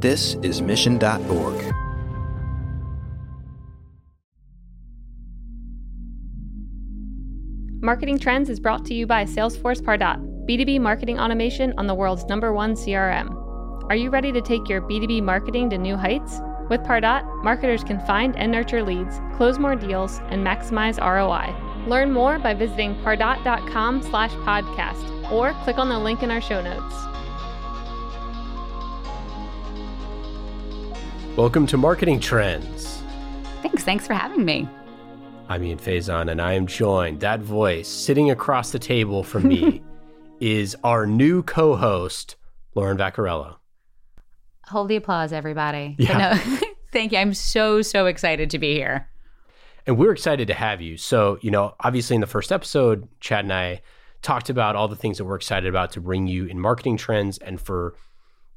This is Mission.org. Marketing Trends is brought to you by Salesforce Pardot, B2B marketing automation on the world's number one CRM. Are you ready to take your B2B marketing to new heights? With Pardot, marketers can find and nurture leads, close more deals, and maximize ROI. Learn more by visiting pardot.com slash podcast or click on the link in our show notes. Welcome to Marketing Trends. Thanks. Thanks for having me. I'm Ian Faison, and I am joined. That voice sitting across the table from me is our new co host, Lauren Vaccarello. Hold the applause, everybody. Yeah. No, thank you. I'm so, so excited to be here. And we're excited to have you. So, you know, obviously in the first episode, Chad and I talked about all the things that we're excited about to bring you in marketing trends. And for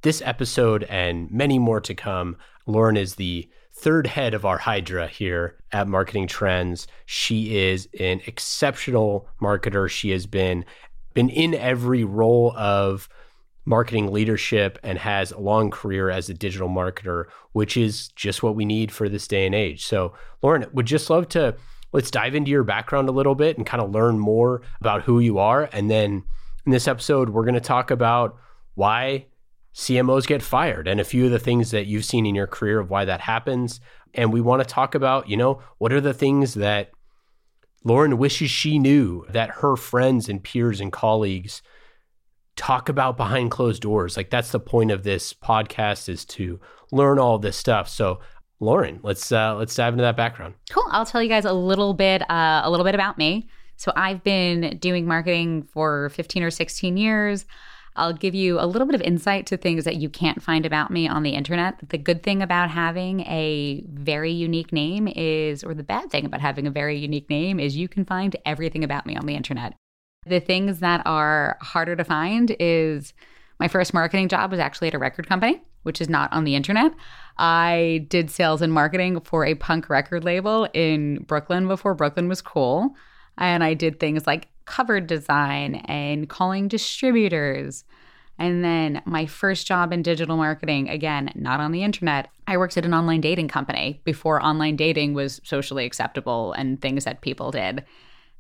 this episode and many more to come, Lauren is the third head of our Hydra here at Marketing Trends. She is an exceptional marketer. She has been been in every role of marketing leadership and has a long career as a digital marketer, which is just what we need for this day and age. So, Lauren, would just love to let's dive into your background a little bit and kind of learn more about who you are. And then in this episode, we're going to talk about why CMOs get fired and a few of the things that you've seen in your career of why that happens. And we want to talk about, you know, what are the things that Lauren wishes she knew that her friends and peers and colleagues talk about behind closed doors. Like that's the point of this podcast is to learn all this stuff. So Lauren, let's uh, let's dive into that background. Cool. I'll tell you guys a little bit uh, a little bit about me. So I've been doing marketing for 15 or 16 years. I'll give you a little bit of insight to things that you can't find about me on the internet. The good thing about having a very unique name is, or the bad thing about having a very unique name is you can find everything about me on the internet. The things that are harder to find is my first marketing job was actually at a record company, which is not on the internet. I did sales and marketing for a punk record label in Brooklyn before Brooklyn was cool. And I did things like cover design and calling distributors. And then my first job in digital marketing, again, not on the internet. I worked at an online dating company before online dating was socially acceptable and things that people did.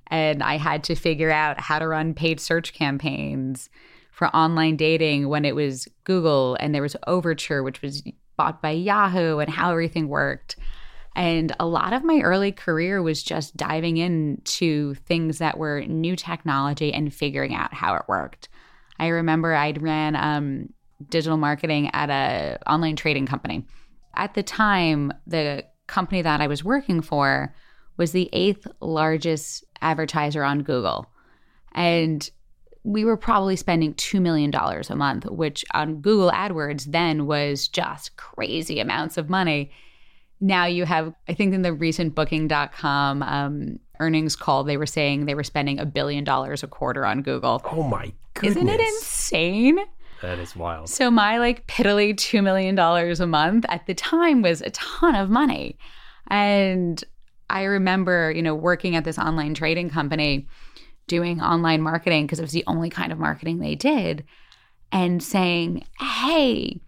And I had to figure out how to run paid search campaigns for online dating when it was Google and there was Overture, which was bought by Yahoo, and how everything worked. And a lot of my early career was just diving into things that were new technology and figuring out how it worked. I remember I'd ran um, digital marketing at a online trading company. At the time, the company that I was working for was the eighth largest advertiser on Google. And we were probably spending $2 million a month, which on Google AdWords then was just crazy amounts of money. Now you have, I think in the recent booking.com um, earnings call, they were saying they were spending a billion dollars a quarter on Google. Oh my goodness. Isn't it insane? That is wild. So my like piddly $2 million a month at the time was a ton of money. And I remember, you know, working at this online trading company doing online marketing because it was the only kind of marketing they did and saying, "Hey,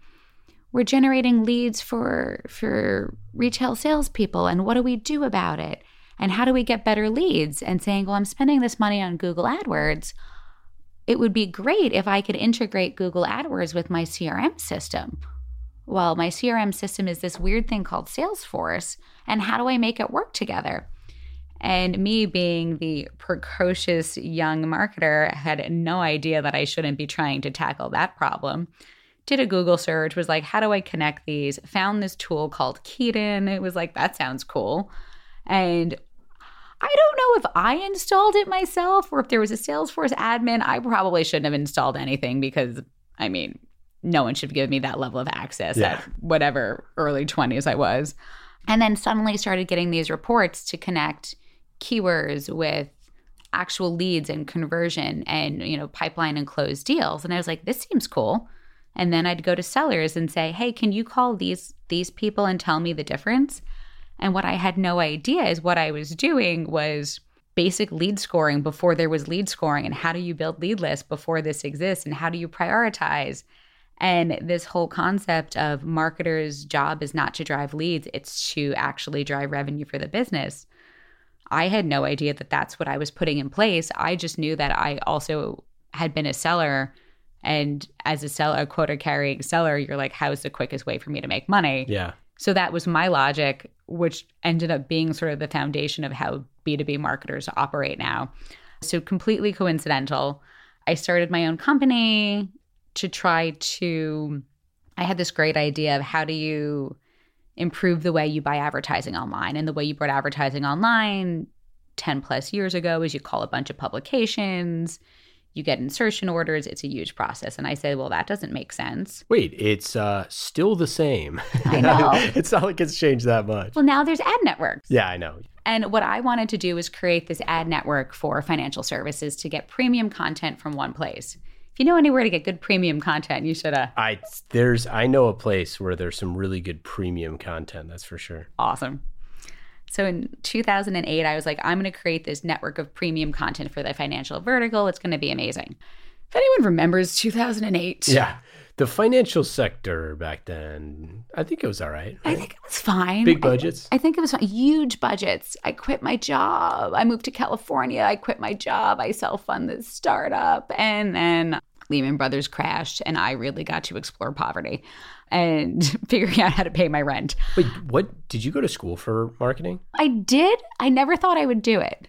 we're generating leads for for retail salespeople, and what do we do about it? And how do we get better leads?" And saying, "Well, I'm spending this money on Google AdWords. It would be great if I could integrate Google AdWords with my CRM system." Well, my CRM system is this weird thing called Salesforce, and how do I make it work together? And me being the precocious young marketer had no idea that I shouldn't be trying to tackle that problem. Did a Google search, was like, how do I connect these? Found this tool called Kieden. It was like, that sounds cool. And I don't know if I installed it myself or if there was a Salesforce admin. I probably shouldn't have installed anything because, I mean, no one should give me that level of access Yeah. at whatever early 20s I was. And then suddenly started getting these reports to connect keywords with actual leads and conversion and you know pipeline and closed deals and i was like this seems cool and then i'd go to sellers and say hey can you call these these people and tell me the difference and what i had no idea is what i was doing was basic lead scoring before there was lead scoring and how do you build lead lists before this exists and how do you prioritize And this whole concept of marketers' job is not to drive leads, it's to actually drive revenue for the business. I had no idea that that's what I was putting in place. I just knew that I also had been a seller. And as a seller, a quota carrying seller, you're like, how's the quickest way for me to make money? Yeah. So that was my logic, which ended up being sort of the foundation of how B2B marketers operate now. So completely coincidental. I started my own company to try to I had this great idea of how do you improve the way you buy advertising online. And the way you brought advertising online 10 plus years ago is you call a bunch of publications, you get insertion orders. It's a huge process. And I said, well, that doesn't make sense. Wait, it's uh, still the same. I know. it's not like it's changed that much. Well, now there's ad networks. Yeah, I know. And what I wanted to do was create this ad network for financial services to get premium content from one place. If you know anywhere to get good premium content, you should. Uh, I there's I know a place where there's some really good premium content. That's for sure. Awesome. So in 2008, I was like, I'm going to create this network of premium content for the financial vertical. It's going to be amazing. If anyone remembers 2008, Yeah. The financial sector back then, I think it was all right. I think it was fine. Big I- budgets. I, think it was fine. huge budgets. I quit my job. I moved to California. I quit my job. I self fund this startup. And then Lehman Brothers crashed, and I really got to explore poverty and figuring out how to pay my rent. Wait, what did you go to school for marketing? I did. I never thought I would do it.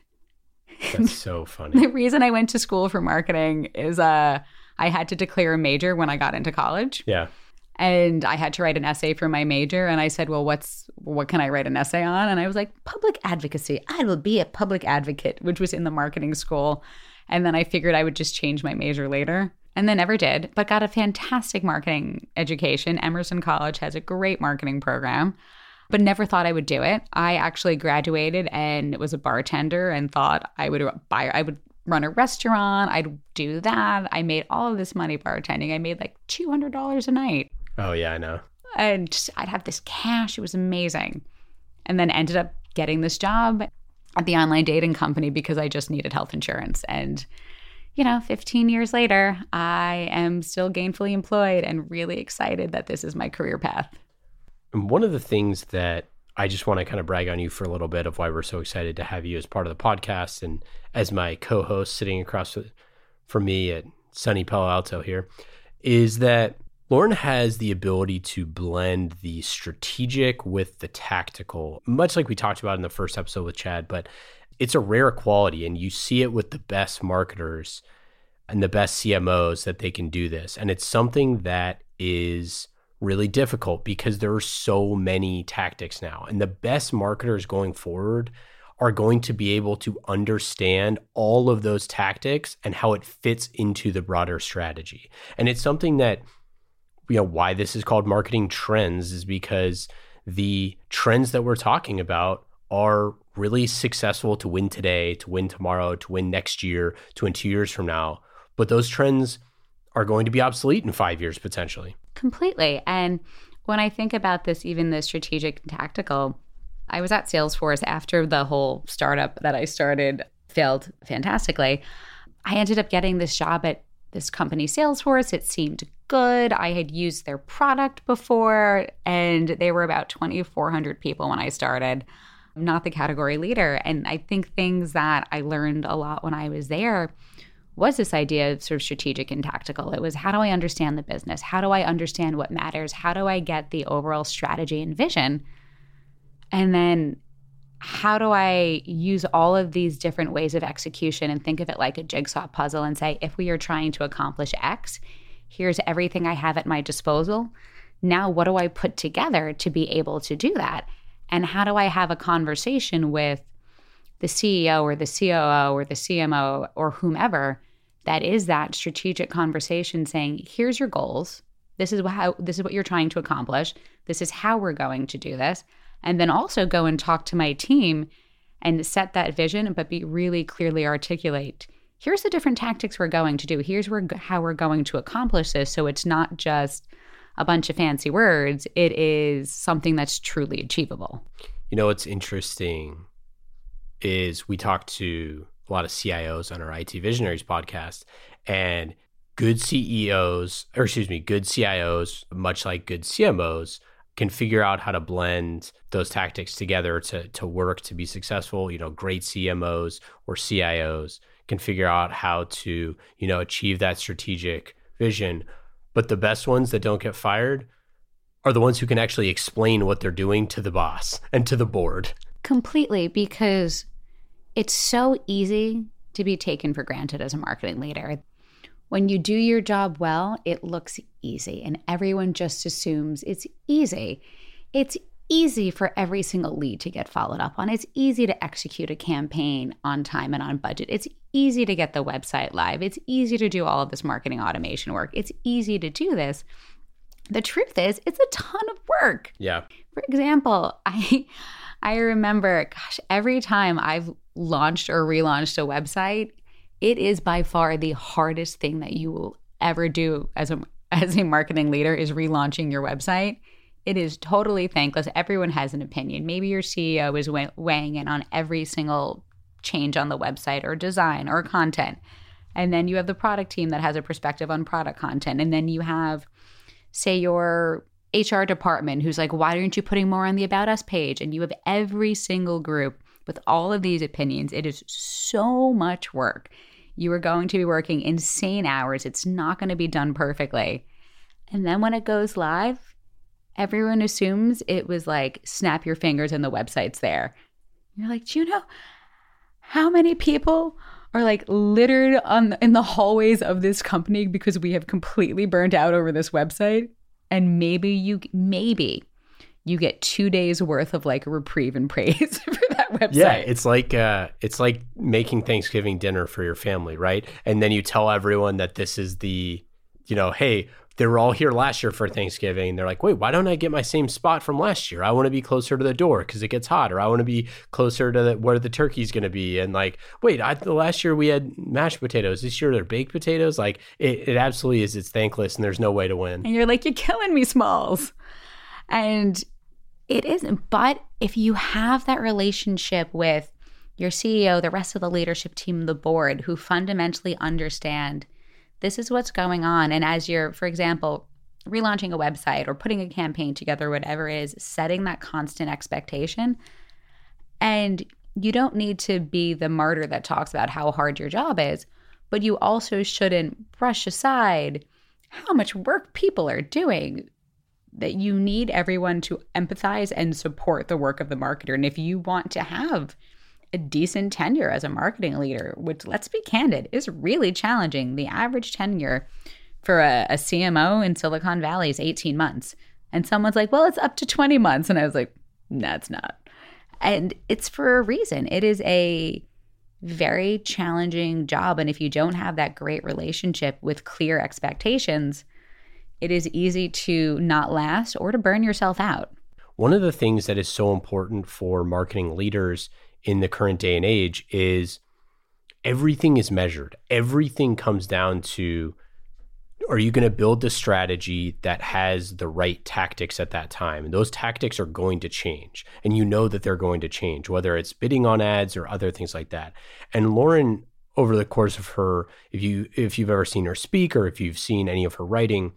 That's so funny. The reason I went to school for marketing is uh, I had to declare a major when I got into college. Yeah. and I had to write an essay for my major and I said, "Well, what's what can I write an essay on?" And I was like, "Public advocacy. I will be a public advocate," which was in the marketing school. And then I figured I would just change my major later. And then never did, but got a fantastic marketing education. Emerson College has a great marketing program, but never thought I would do it. I actually graduated and was a bartender and thought I would buy I would run a restaurant, I'd do that. I made all of this money bartending. I made like $200 a night Oh yeah, I know. and just, I'd have this cash. It was amazing. And then ended up getting this job at the online dating company because I just needed health insurance. And, you know, 15 years later, I am still gainfully employed and really excited that this is my career path. And one of the things that I just want to kind of brag on you for a little bit of why we're so excited to have you as part of the podcast and as my co-host sitting across from me at sunny Palo Alto here is that Lauren has the ability to blend the strategic with the tactical, much like we talked about in the first episode with Chad, but it's a rare quality and you see it with the best marketers and the best CMOs that they can do this. And it's something that is really difficult because there are so many tactics now. And the best marketers going forward are going to be able to understand all of those tactics and how it fits into the broader strategy. And it's something that you know why this is called marketing trends is because the trends that we're talking about are really successful to win today, to win tomorrow, to win next year, to win 2 years from now. But those trends are going to be obsolete in 5 years potentially. Completely. And when I think about this, even the strategic and tactical, I was at Salesforce after the whole startup that I started failed fantastically. I ended up getting this job at this company, Salesforce. It seemed good. I had used their product before, and they were about 2,400 people when I started. I'm not the category leader. And I think things that I learned a lot when I was there was this idea of sort of strategic and tactical. It was how do I understand the business? How do I understand what matters? How do I get the overall strategy and vision? And then how do I use all of these different ways of execution and think of it like a jigsaw puzzle and say, if we are trying to accomplish X, here's everything I have at my disposal. Now, what do I put together to be able to do that? And how do I have a conversation with the CEO or the COO or the CMO or whomever that is that strategic conversation saying, here's your goals. This is how this is what you're trying to accomplish. This is how we're going to do this. And then also go and talk to my team and set that vision, but be really clearly articulate. Here's the different tactics we're going to do. Here's where, how we're going to accomplish this. So it's not just a bunch of fancy words. It is something that's truly achievable. You know what's interesting is we talked to a lot of CIOs on our IT Visionaries podcast, and good CEOs, or excuse me, good CIOs, much like good CMOs, can figure out how to blend those tactics together to to work to be successful. You know, great CMOs or CIOs can figure out how to you know achieve that strategic vision. But the best ones that don't get fired are the ones who can actually explain what they're doing to the boss and to the board. Completely, because it's so easy to be taken for granted as a marketing leader. When you do your job well, it looks easy, and everyone just assumes it's easy. It's easy for every single lead to get followed up on. It's easy to execute a campaign on time and on budget. It's easy to get the website live. It's easy to do all of this marketing automation work. It's easy to do this. The truth is, it's a ton of work. Yeah. For example, I I remember, gosh, every time I've launched or relaunched a website, it is by far the hardest thing that you will ever do as a as a marketing leader is relaunching your website. It is totally thankless. Everyone has an opinion. Maybe your CEO is weighing in on every single change on the website or design or content. And then you have the product team that has a perspective on product content. And then you have, say, your HR department who's like, why aren't you putting more on the About Us page? And you have every single group with all of these opinions. It is so much work. You are going to be working insane hours. It's not going to be done perfectly. And then when it goes live, everyone assumes it was like snap your fingers and the website's there. You're like, know how many people are like littered on in the hallways of this company because we have completely burnt out over this website? And maybe you maybe you get two days worth of like a reprieve and praise for that website. Yeah, it's like uh, it's like making Thanksgiving dinner for your family, right? And then you tell everyone that this is the, you know, hey, they were all here last year for Thanksgiving. They're like, wait, why don't I get my same spot from last year? I want to be closer to the door because it gets hot, or I want to be closer to the, where the turkey's going to be. And like, wait, I, the last year we had mashed potatoes. This year they're baked potatoes. Like, it, it absolutely is. It's thankless, and there's no way to win. And you're like, you're killing me, Smalls. And it isn't. But if you have that relationship with your CEO, the rest of the leadership team, the board, who fundamentally understand this is what's going on. And as you're, for example, relaunching a website or putting a campaign together, whatever it is, setting that constant expectation. And you don't need to be the martyr that talks about how hard your job is, but you also shouldn't brush aside how much work people are doing that you need everyone to empathize and support the work of the marketer. And if you want to have a decent tenure as a marketing leader, which let's be candid, is really challenging. The average tenure for a, a CMO in Silicon Valley is 18 months. And someone's like, well, it's up to 20 months. And I was like, it's not. And it's for a reason. It is a very challenging job. And if you don't have that great relationship with clear expectations, it is easy to not last or to burn yourself out. One of the things that is so important for marketing leaders in the current day and age is everything is measured. Everything comes down to are you going to build the strategy that has the right tactics at that time? And those tactics are going to change. And you know that they're going to change, whether it's bidding on ads or other things like that. And Lauren, over the course of her, if you if you've ever seen her speak or if you've seen any of her writing,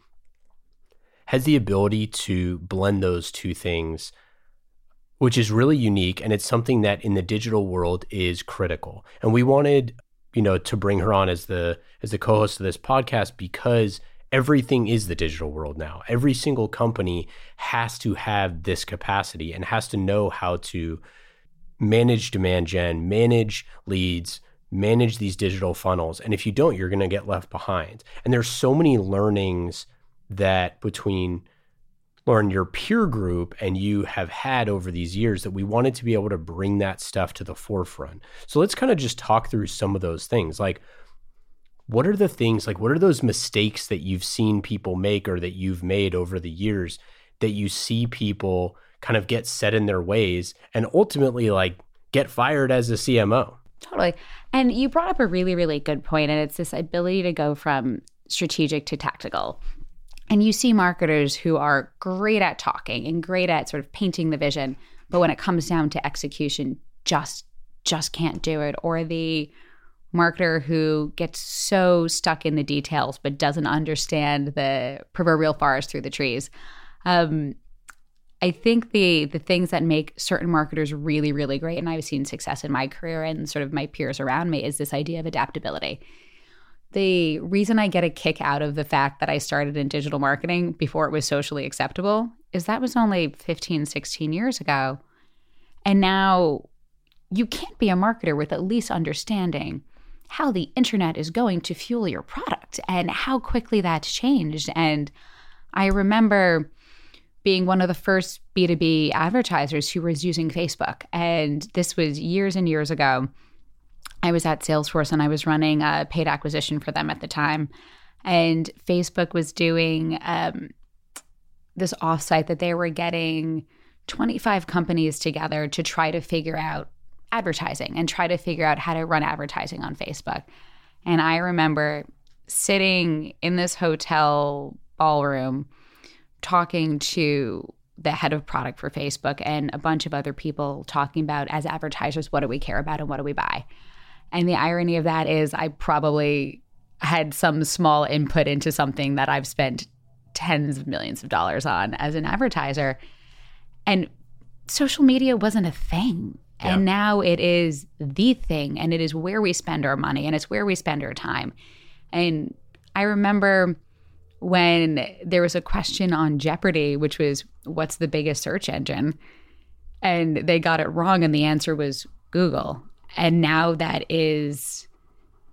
has the ability to blend those two things, which is really unique. And it's something that in the digital world is critical. And we wanted, you know, to bring her on as the as the co-host of this podcast because everything is the digital world now. Every single company has to have this capacity and has to know how to manage demand gen, manage leads, manage these digital funnels. And if you don't, you're going to get left behind. And there's so many learnings that between Lauren, your peer group and you have had over these years that we wanted to be able to bring that stuff to the forefront. So let's kind of just talk through some of those things. Like, what are the things, like, what are those mistakes that you've seen people make or that you've made over the years that you see people kind of get set in their ways and ultimately, like, get fired as a CMO? Totally. And you brought up a really, really good point, and it's this ability to go from strategic to tactical. And you see marketers who are great at talking and great at sort of painting the vision, but when it comes down to execution, just just can't do it. Or the marketer who gets so stuck in the details but doesn't understand the proverbial forest through the trees. Um, I think the the things that make certain marketers really really great, and I've seen success in my career and sort of my peers around me, is this idea of adaptability. The reason I get a kick out of the fact that I started in digital marketing before it was socially acceptable is that was only 15, 16 years ago. And now you can't be a marketer with at least understanding how the internet is going to fuel your product and how quickly that's changed. And I remember being one of the first B2B advertisers who was using Facebook. And this was years and years ago. I was at Salesforce and I was running a paid acquisition for them at the time. And Facebook was doing um, this offsite that they were getting 25 companies together to try to figure out advertising and try to figure out how to run advertising on Facebook. And I remember sitting in this hotel ballroom talking to the head of product for Facebook and a bunch of other people talking about as advertisers, what do we care about and what do we buy? And the irony of that is, I probably had some small input into something that I've spent tens of millions of dollars on as an advertiser. And social media wasn't a thing. Yeah. And now it is the thing, and it is where we spend our money, and it's where we spend our time. And I remember when there was a question on Jeopardy, which was, What's the biggest search engine? And they got it wrong, and the answer was Google. And now that is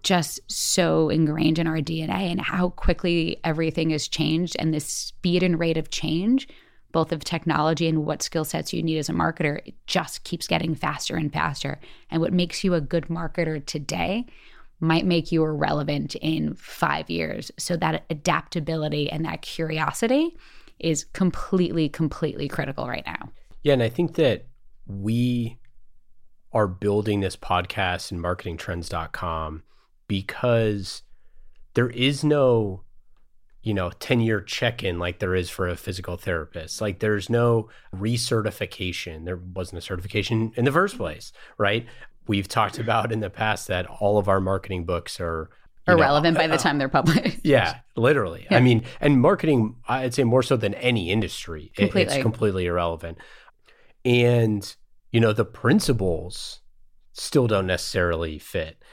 just so ingrained in our DNA and how quickly everything has changed and the speed and rate of change, both of technology and what skill sets you need as a marketer, it just keeps getting faster and faster. And what makes you a good marketer today might make you irrelevant in five years. So that adaptability and that curiosity is completely, completely critical right now. Yeah. And I think that we are building this podcast and marketingtrends.com because there is no you know 10 year check-in like there is for a physical therapist. Like there's no recertification. There wasn't a certification in the first place right? We've talked about in the past that all of our marketing books are irrelevant know, by the uh, time they're published. Yeah literally. Yeah. i mean and marketing i'd say more so than any industry completely. it's completely irrelevant. And you know the principles still don't necessarily fit.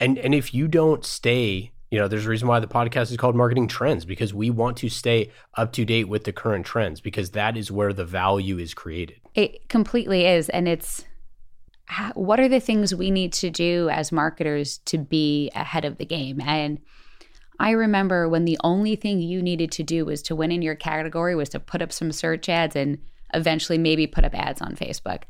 And and if you don't stay you know there's a reason why the podcast is called marketing trends because we want to stay up to date with the current trends because that is where the value is created. It completely is and it's what are the things we need to do as marketers to be ahead of the game? And I remember when the only thing you needed to do was to win in your category was to put up some search ads and eventually maybe put up ads on Facebook.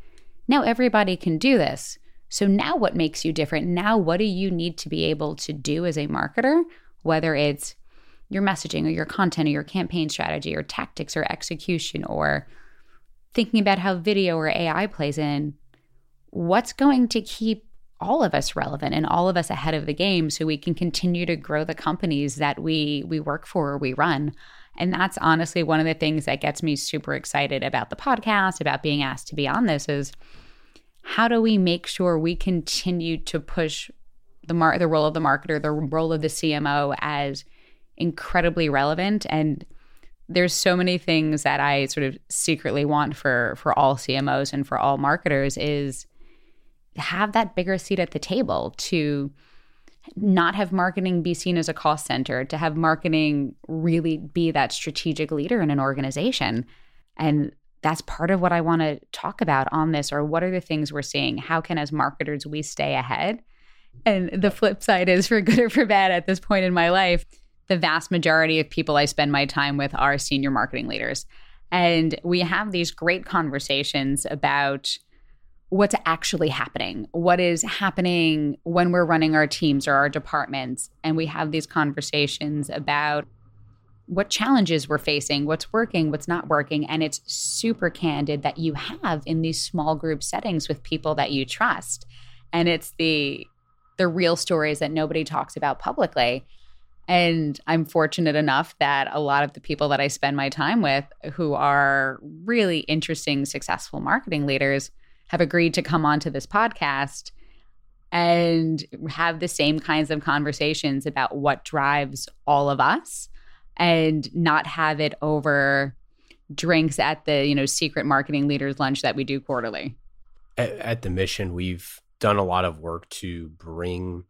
Now everybody can do this. So now what makes you different? Now what do you need to be able to do as a marketer, whether it's your messaging or your content or your campaign strategy or tactics or execution or thinking about how video or AI plays in? What's going to keep all of us relevant and all of us ahead of the game so we can continue to grow the companies that we we work for or we run and that's honestly one of the things that gets me super excited about the podcast about being asked to be on this is how do we make sure we continue to push the mar- the role of the marketer, the role of the CMO as incredibly relevant? And there's so many things that I sort of secretly want for for all CMOs and for all marketers is have that bigger seat at the table to not have marketing be seen as a cost center, to have marketing really be that strategic leader in an organization. And that's part of what I want to talk about on this or what are the things we're seeing? How can as marketers we stay ahead? And the flip side is for good or for bad at this point in my life, the vast majority of people I spend my time with are senior marketing leaders. And we have these great conversations about what's actually happening, what is happening when we're running our teams or our departments. And we have these conversations about what challenges we're facing, what's working, what's not working. And it's super candid that you have in these small group settings with people that you trust. And it's the the real stories that nobody talks about publicly. And I'm fortunate enough that a lot of the people that I spend my time with who are really interesting, successful marketing leaders have agreed to come onto this podcast and have the same kinds of conversations about what drives all of us and not have it over drinks at the you know secret marketing leaders lunch that we do quarterly. At, at the mission we've done a lot of work to bring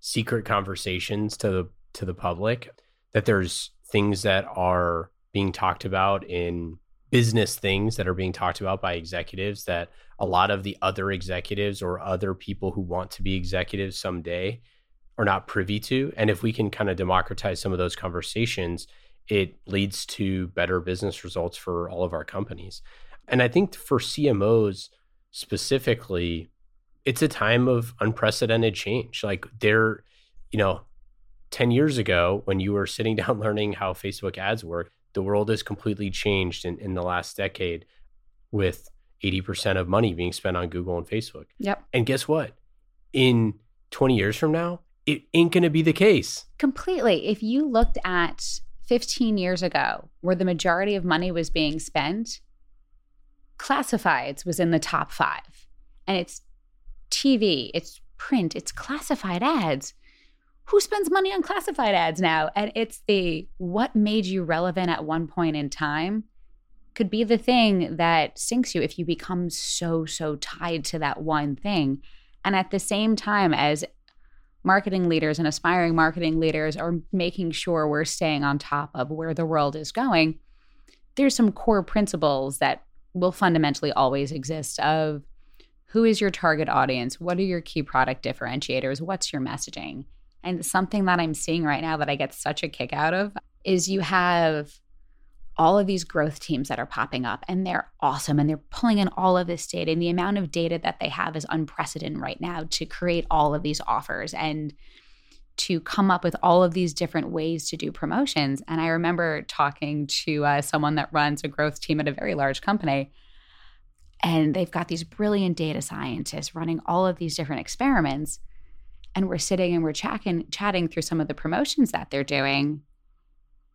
secret conversations to the to the public that there's things that are being talked about in business things that are being talked about by executives that a lot of the other executives or other people who want to be executives someday are not privy to. And if we can kind of democratize some of those conversations, it leads to better business results for all of our companies. And I think for CMOs specifically, it's a time of unprecedented change. Like they're, you know, 10 years ago when you were sitting down learning how Facebook ads work, the world has completely changed in, in the last decade with 80% of money being spent on Google and Facebook. Yep. And guess what? In 20 years from now, it ain't going to be the case. Completely. If you looked at 15 years ago, where the majority of money was being spent, classifieds was in the top five. And it's TV, it's print, it's classified ads who spends money on classified ads now? And it's the what made you relevant at one point in time could be the thing that sinks you if you become so, so tied to that one thing. And at the same time, as marketing leaders and aspiring marketing leaders are making sure we're staying on top of where the world is going, there's some core principles that will fundamentally always exist of who is your target audience? What are your key product differentiators? What's your messaging? And something that I'm seeing right now that I get such a kick out of is you have all of these growth teams that are popping up and they're awesome and they're pulling in all of this data. And the amount of data that they have is unprecedented right now to create all of these offers and to come up with all of these different ways to do promotions. And i remember talking to uh, someone that runs a growth team at a very large company and they've got these brilliant data scientists running all of these different experiments and we're sitting and we're chatting chatting through some of the promotions that they're doing.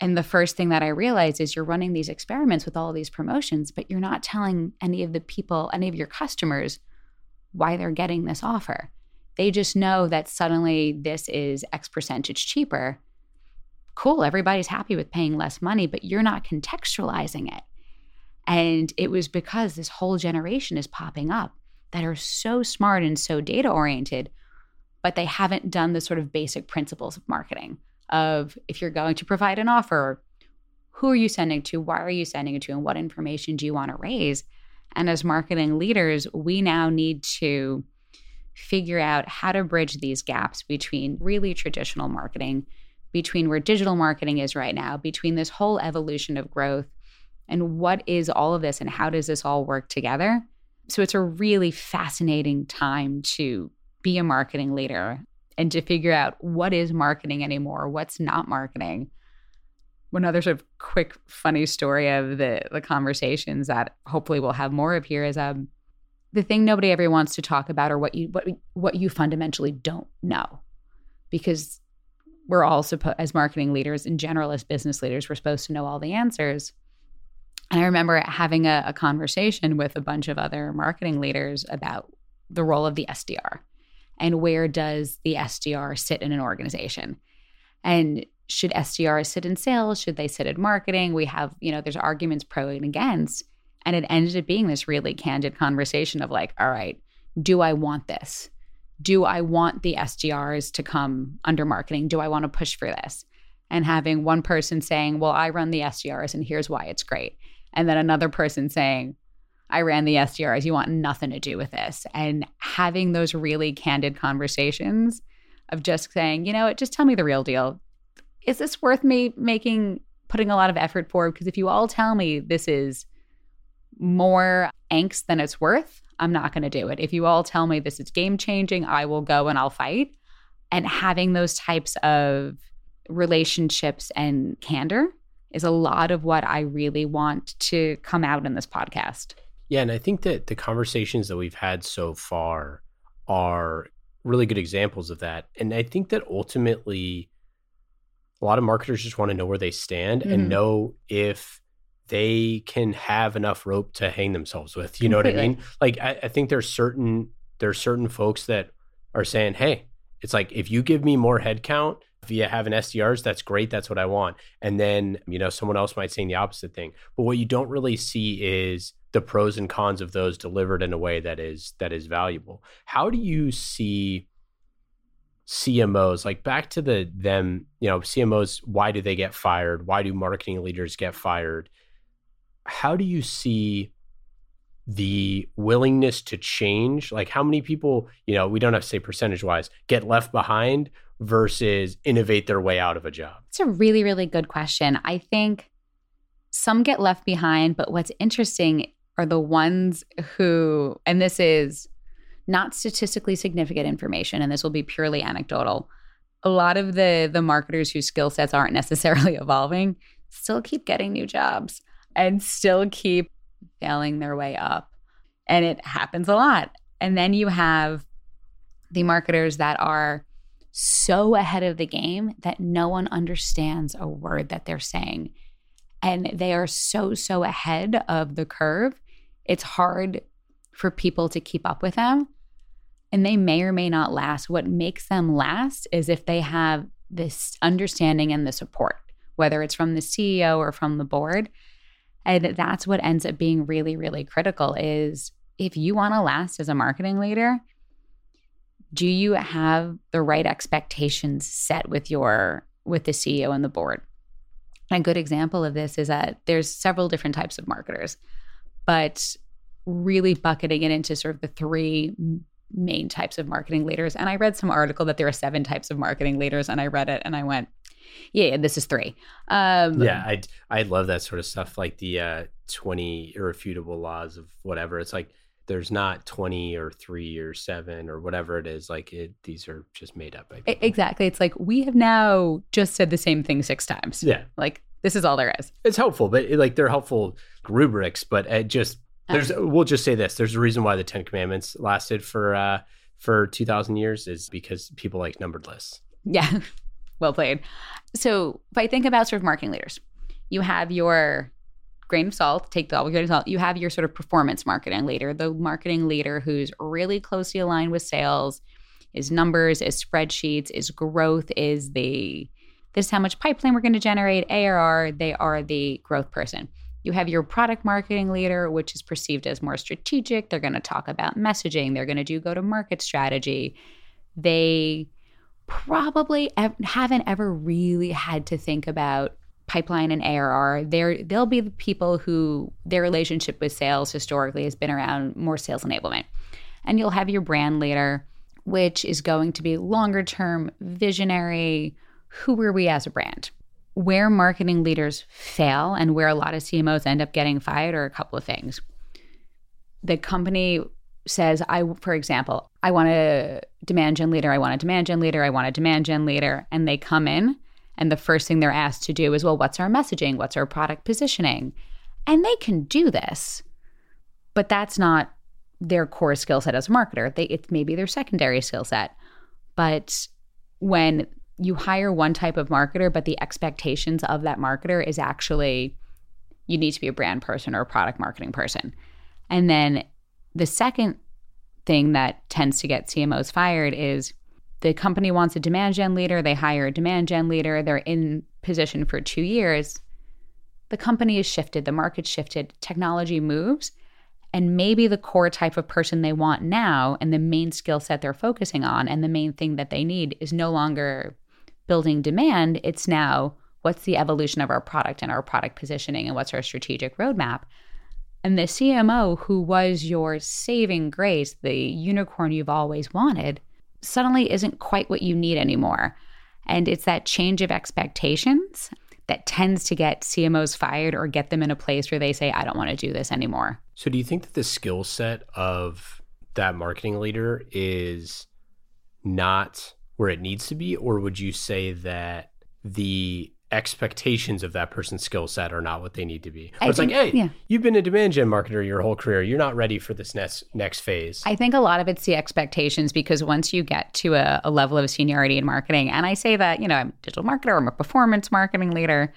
And the first thing that i realized is you're running these experiments with all these promotions but you're not telling any of the people any of your customers why they're getting this offer. They just know that suddenly this is x percentage cheaper. Cool everybody's happy with paying less money but you're not contextualizing it. And it was because this whole generation is popping up that are so smart and so data oriented but they haven't done the sort of basic principles of marketing of if you're going to provide an offer, who are you sending to? Why are you sending it to? And what information do you want to raise? And as marketing leaders, we now need to figure out how to bridge these gaps between really traditional marketing, between where digital marketing is right now, between this whole evolution of growth and what is all of this and how does this all work together. So it's a really fascinating time to be a marketing leader and to figure out what is marketing anymore, what's not marketing. One other sort of quick funny story of the the conversations that hopefully we'll have more of here is um the thing nobody ever wants to talk about or what you what what you fundamentally don't know. Because we're all supposed as marketing leaders in general as business leaders, we're supposed to know all the answers. And I remember having a, a conversation with a bunch of other marketing leaders about the role of the SDR and where does the SDR sit in an organization? And should SDRs sit in sales? Should they sit in marketing? We have, you know, there's arguments pro and against. And it ended up being this really candid conversation of like, all right, do I want this? Do I want the SDRs to come under marketing? Do I want to push for this? And having one person saying, well, I run the SDRs and here's why it's great. And then another person saying, I ran the SDRs. You want nothing to do with this. And having those really candid conversations of just saying, you know what, just tell me the real deal. Is this worth me making, putting a lot of effort for? Because if you all tell me this is more angst than it's worth, I'm not going to do it. If you all tell me this is game changing, I will go and I'll fight. And having those types of relationships and candor is a lot of what I really want to come out in this podcast. Yeah, and I think that the conversations that we've had so far are really good examples of that. And I think that ultimately a lot of marketers just want to know where they stand mm-hmm. and know if they can have enough rope to hang themselves with. You Completely. know what I mean? Like I, I think there's certain there's certain folks that are saying, hey, it's like if you give me more headcount via having SDRs, that's great. That's what I want. And then, you know, someone else might say the opposite thing. But what you don't really see is the pros and cons of those delivered in a way that is that is valuable. How do you see CMOs like back to the them, you know, CMOs, why do they get fired? Why do marketing leaders get fired? How do you see the willingness to change? Like how many people, you know, we don't have to say percentage wise, get left behind versus innovate their way out of a job? It's a really, really good question. I think some get left behind, but what's interesting are the ones who, and this is not statistically significant information, and this will be purely anecdotal. A lot of the the marketers whose skill sets aren't necessarily evolving still keep getting new jobs and still keep failing their way up. And it happens a lot. And then you have the marketers that are so ahead of the game that no one understands a word that they're saying. And they are so, so ahead of the curve. It's hard for people to keep up with them and they may or may not last. What makes them last is if they have this understanding and the support, whether it's from the CEO or from the board. And that's what ends up being really, really critical is if you want to last as a marketing leader, do you have the right expectations set with your with the CEO and the board? A good example of this is that there's several different types of marketers, but really bucketing it into sort of the three main types of marketing leaders. And I read some article that there are seven types of marketing leaders, and I read it and I went, yeah, this is three. Um, yeah, I I love that sort of stuff, like the uh, twenty irrefutable laws of whatever. It's like there's not 20 or 3 or 7 or whatever it is like it these are just made up exactly it's like we have now just said the same thing six times yeah like this is all there is it's helpful but like they're helpful rubrics but it just there's we'll just say this. There's a reason why the Ten Commandments lasted for uh for two thousand years is because people like numbered lists. Yeah. well played. So if I think about sort of marketing leaders, you have your grain of salt, take the all grain of salt. You have your sort of performance marketing leader, the marketing leader who's really closely aligned with sales, is numbers, is spreadsheets, is growth, is the this is how much pipeline we're going to generate, ARR. They are the growth person. You have your product marketing leader, which is perceived as more strategic. They're going to talk about messaging, they're going to do go to market strategy. They probably haven't ever really had to think about pipeline and ARR. They're, they'll be the people who their relationship with sales historically has been around more sales enablement. And you'll have your brand leader, which is going to be longer term, visionary. Who were we as a brand? where marketing leaders fail and where a lot of CMOs end up getting fired are a couple of things. The company says, I, for example, I want a demand gen leader, I want a demand gen leader, I want a demand gen leader. And they come in, and the first thing they're asked to do is, well, what's our messaging? What's our product positioning? And they can do this, but that's not their core skill set as a marketer. They, it's maybe their secondary skill set. But when you hire one type of marketer, but the expectations of that marketer is actually you need to be a brand person or a product marketing person. And then the second thing that tends to get CMOs fired is the company wants a demand gen leader, they hire a demand gen leader, they're in position for two years. The company is shifted, the market shifted, technology moves, and maybe the core type of person they want now and the main skill set they're focusing on and the main thing that they need is no longer building demand, it's now what's the evolution of our product and our product positioning and what's our strategic roadmap. And the CMO, who was your saving grace, the unicorn you've always wanted, suddenly isn't quite what you need anymore. And it's that change of expectations that tends to get CMOs fired or get them in a place where they say, I don't want to do this anymore. So, do you think that the skill set of that marketing leader is not where it needs to be, or would you say that the expectations of that person's skill set are not what they need to be? Or it's think, like, hey, yeah. you've been a demand gen marketer your whole career. You're not ready for this next next phase. I think a lot of it's the expectations because once you get to a, a level of seniority in marketing, and I say that, you know, I'm a digital marketer, I'm a performance marketing leader.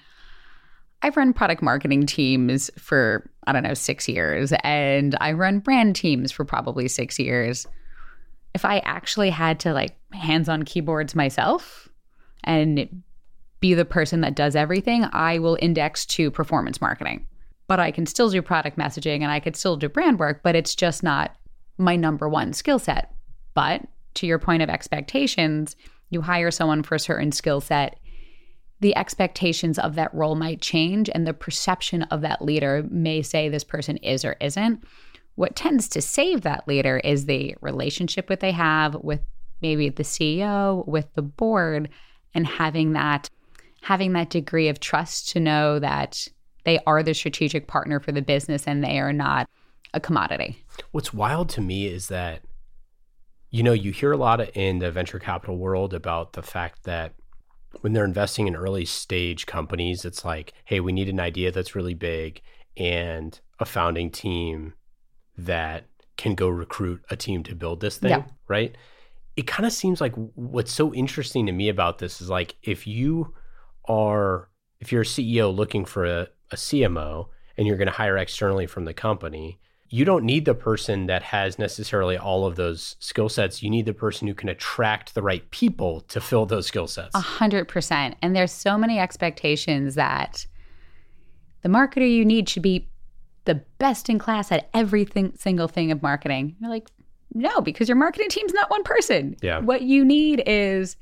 I've run product marketing teams for, I don't know, six years, and I run brand teams for probably six years if I actually had to like hands on keyboards myself and be the person that does everything, I will index to performance marketing. But I can still do product messaging and I could still do brand work, but it's just not my number one skill set. But to your point of expectations, you hire someone for a certain skill set, the expectations of that role might change and the perception of that leader may say this person is or isn't. What tends to save that leader is the relationship that they have with maybe the CEO, with the board, and having that having that degree of trust to know that they are the strategic partner for the business and they are not a commodity. What's wild to me is that, you know, you hear a lot in the venture capital world about the fact that when they're investing in early stage companies, it's like, hey, we need an idea that's really big and a founding team that can go recruit a team to build this thing, yeah. right? It kind of seems like what's so interesting to me about this is like if you are if you're a CEO looking for a, a CMO and you're going to hire externally from the company, you don't need the person that has necessarily all of those skill sets. You need the person who can attract the right people to fill those skill sets. A hundred percent. And there's so many expectations that the marketer you need should be the best in class at everything single thing of marketing. You're like, no, because your marketing team's not one person. Yeah. What you need is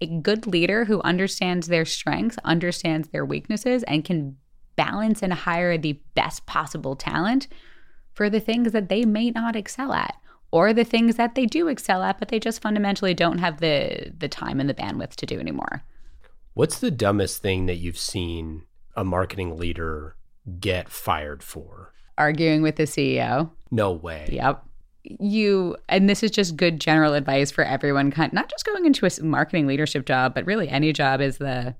a good leader who understands their strengths, understands their weaknesses, and can balance and hire the best possible talent for the things that they may not excel at or the things that they do excel at but they just fundamentally don't have the the time and the bandwidth to do anymore. What's the dumbest thing that you've seen a marketing leader get fired for? Arguing with the CEO. No way. Yep you and this is just good general advice for everyone not just going into a marketing leadership job but really any job is the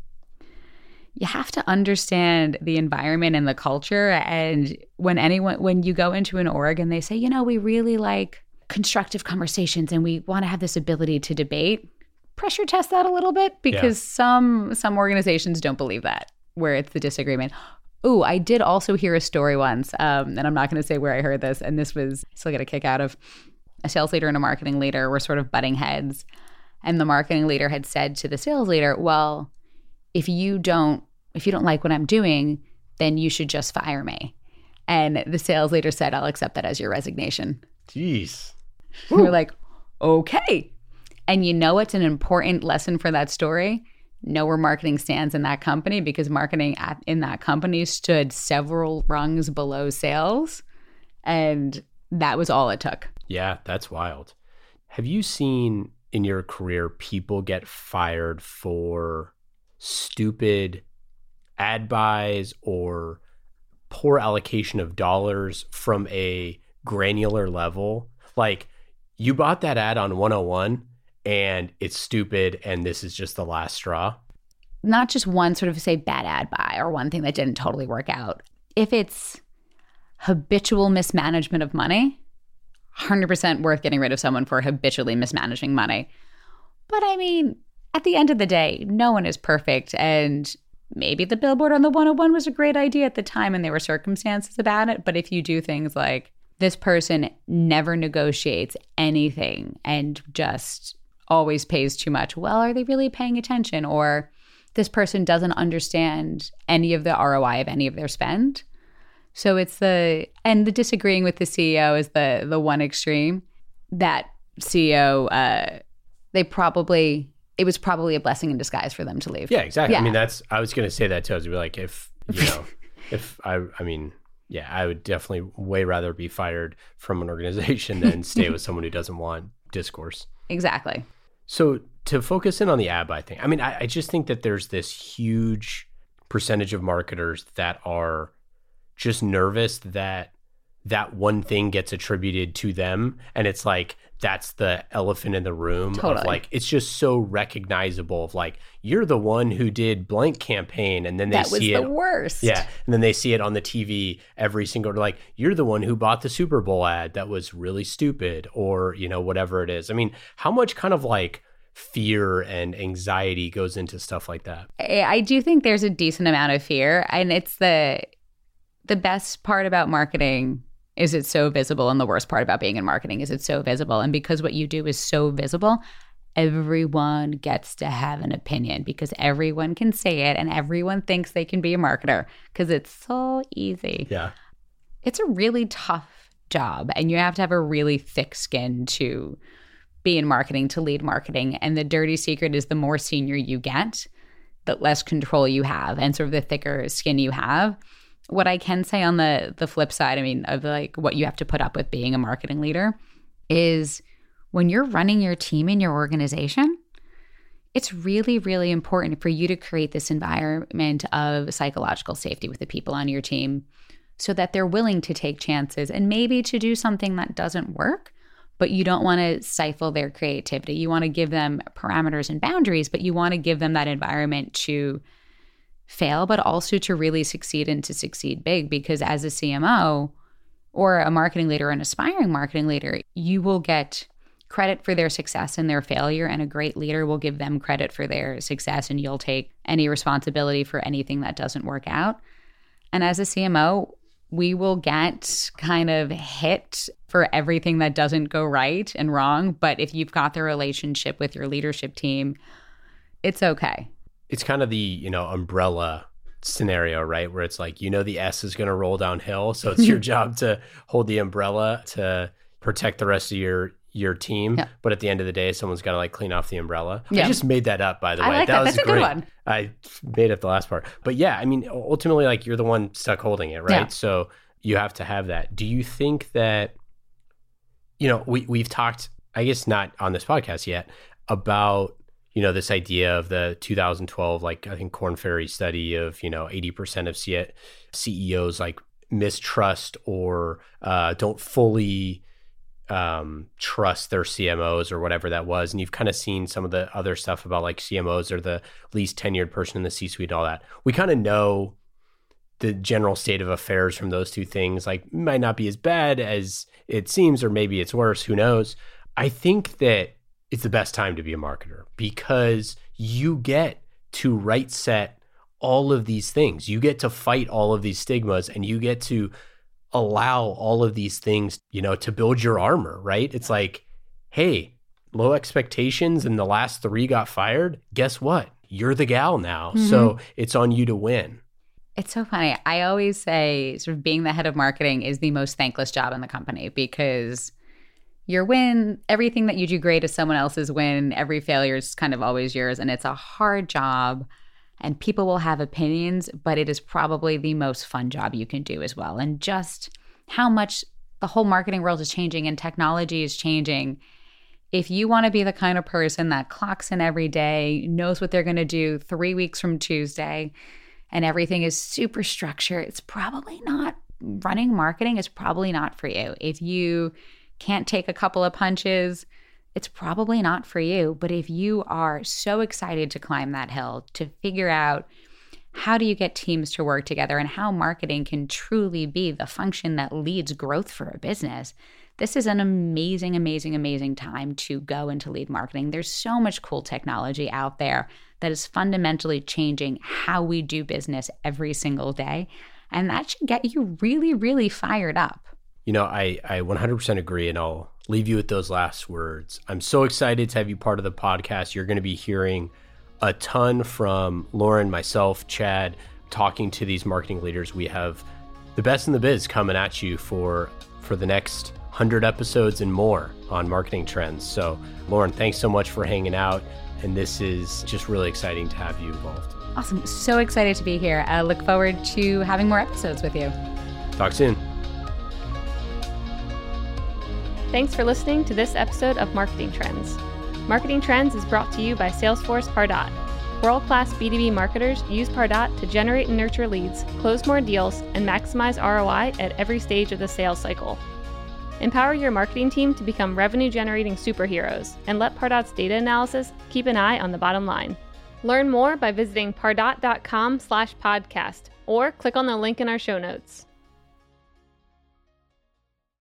you have to understand the environment and the culture and when anyone when you go into an org and they say you know we really like constructive conversations and we want to have this ability to debate pressure test that a little bit because yeah. some some organizations don't believe that where it's the disagreement Oh, I did also hear a story once, um, and I'm not going to say where I heard this. And this was still get a kick out of a sales leader and a marketing leader were sort of butting heads, and the marketing leader had said to the sales leader, "Well, if you don't, if you don't like what I'm doing, then you should just fire me." And the sales leader said, "I'll accept that as your resignation." Jeez, we're like, okay. And you know, it's an important lesson for that story know where marketing stands in that company because marketing at, in that company stood several rungs below sales. And that was all it took. Yeah, that's wild. Have you seen in your career people get fired for stupid ad buys or poor allocation of dollars from a granular level? Like, you bought that ad on 101 and it's stupid and this is just the last straw? Not just one sort of say bad ad buy or one thing that didn't totally work out. If it's habitual mismanagement of money, 100% worth getting rid of someone for habitually mismanaging money. But I mean, at the end of the day, no one is perfect. And maybe the billboard on the 101 was a great idea at the time and there were circumstances about it. But if you do things like this person never negotiates anything and just always pays too much. Well, are they really paying attention? Or this person doesn't understand any of the ROI of any of their spend. So it's the and the disagreeing with the CEO is the the one extreme. That CEO, uh, they probably it was probably a blessing in disguise for them to leave. Yeah, exactly. Yeah. I mean, that's I was going to say that too. I was be like, if you know, if I, I mean, yeah, I would definitely way rather be fired from an organization than stay with someone who doesn't want discourse. Exactly. So to focus in on the ad buy thing, I mean, I, I just think that there's this huge percentage of marketers that are just nervous that that one thing gets attributed to them and it's like that's the elephant in the room totally. of like it's just so recognizable of like you're the one who did blank campaign and then they that see it the worst. Yeah and then they see it on the tv every single like you're the one who bought the super bowl ad that was really stupid or you know whatever it is. I mean how much kind of like fear and anxiety goes into stuff like that? I do think there's a decent amount of fear and it's the the best part about marketing is it so visible and the worst part about being in marketing is it's so visible and because what you do is so visible everyone gets to have an opinion because everyone can say it and everyone thinks they can be a marketer because it's so easy. Yeah. It's a really tough job and you have to have a really thick skin to be in marketing, to lead marketing. And the dirty secret is the more senior you get, the less control you have and sort of the thicker skin you have. What I can say on the the flip side, I mean, of like what you have to put up with being a marketing leader is when you're running your team in your organization, it's really, really important for you to create this environment of psychological safety with the people on your team so that they're willing to take chances and maybe to do something that doesn't work, but you don't want to stifle their creativity. You want to give them parameters and boundaries, but you want to give them that environment to fail, but also to really succeed and to succeed big. Because as a CMO or a marketing leader, an aspiring marketing leader, you will get credit for their success and their failure, and a great leader will give them credit for their success, and you'll take any responsibility for anything that doesn't work out. And as a CMO, we will get kind of hit for everything that doesn't go right and wrong. But if you've got the relationship with your leadership team, it's okay. It's kind of the, you know, umbrella scenario, right? Where it's like, you know, the S is going to roll downhill. So it's your job to hold the umbrella to protect the rest of your your team, yeah. but at the end of the day, someone's got to like clean off the umbrella. Yeah. I just made that up, by the way. Like that. that. was That's great. a good one. I made up the last part, but yeah, I mean, ultimately, like you're the one stuck holding it, right? Yeah. So you have to have that. Do you think that, you know, we we've talked, I guess not on this podcast yet, about you know this idea of the 2012 like I think Korn Ferry study of you know 80% of C- CEOs like mistrust or uh, don't fully um, trust their CMOs or whatever that was. And you've kind of seen some of the other stuff about like CMOs or the least tenured person in the C suite, all that. We kind of know the general state of affairs from those two things. Like, might not be as bad as it seems, or maybe it's worse. Who knows? I think that it's the best time to be a marketer because you get to right set all of these things. You get to fight all of these stigmas and you get to allow all of these things, you know, to build your armor, right? It's like, hey, low expectations and the last three got fired. Guess what? You're the gal now. Mm-hmm. So it's on you to win. It's so funny. I always say, sort of being the head of marketing is the most thankless job in the company because your win, everything that you do great is someone else's win. Every failure is kind of always yours. And it's a hard job and people will have opinions, but it is probably the most fun job you can do as well. And just how much the whole marketing world is changing and technology is changing. If you want to be the kind of person that clocks in every day, knows what they're going to do three weeks from Tuesday, and everything is super structured, it's probably not running marketing, is probably not for you. If you can't take a couple of punches, it's probably not for you. But if you are so excited to climb that hill, to figure out how do you get teams to work together and how marketing can truly be the function that leads growth for a business, this is an amazing, amazing, amazing time to go into lead marketing. There's so much cool technology out there that is fundamentally changing how we do business every single day. And that should get you really, really fired up. You know, I, I 100% agree, and I'll leave you with those last words. I'm so excited to have you part of the podcast. You're going to be hearing a ton from Lauren, myself, Chad, talking to these marketing leaders. We have the best in the biz coming at you for for the next 100 episodes and more on marketing trends. So, Lauren, thanks so much for hanging out. And this is just really exciting to have you involved. Awesome. So excited to be here. I look forward to having more episodes with you. Talk soon. Thanks for listening to this episode of Marketing Trends. Marketing Trends is brought to you by Salesforce Pardot. World class B2B marketers use Pardot to generate and nurture leads, close more deals, and maximize ROI at every stage of the sales cycle. Empower your marketing team to become revenue generating superheroes and let Pardot's data analysis keep an eye on the bottom line. Learn more by visiting pardot.com slash podcast or click on the link in our show notes.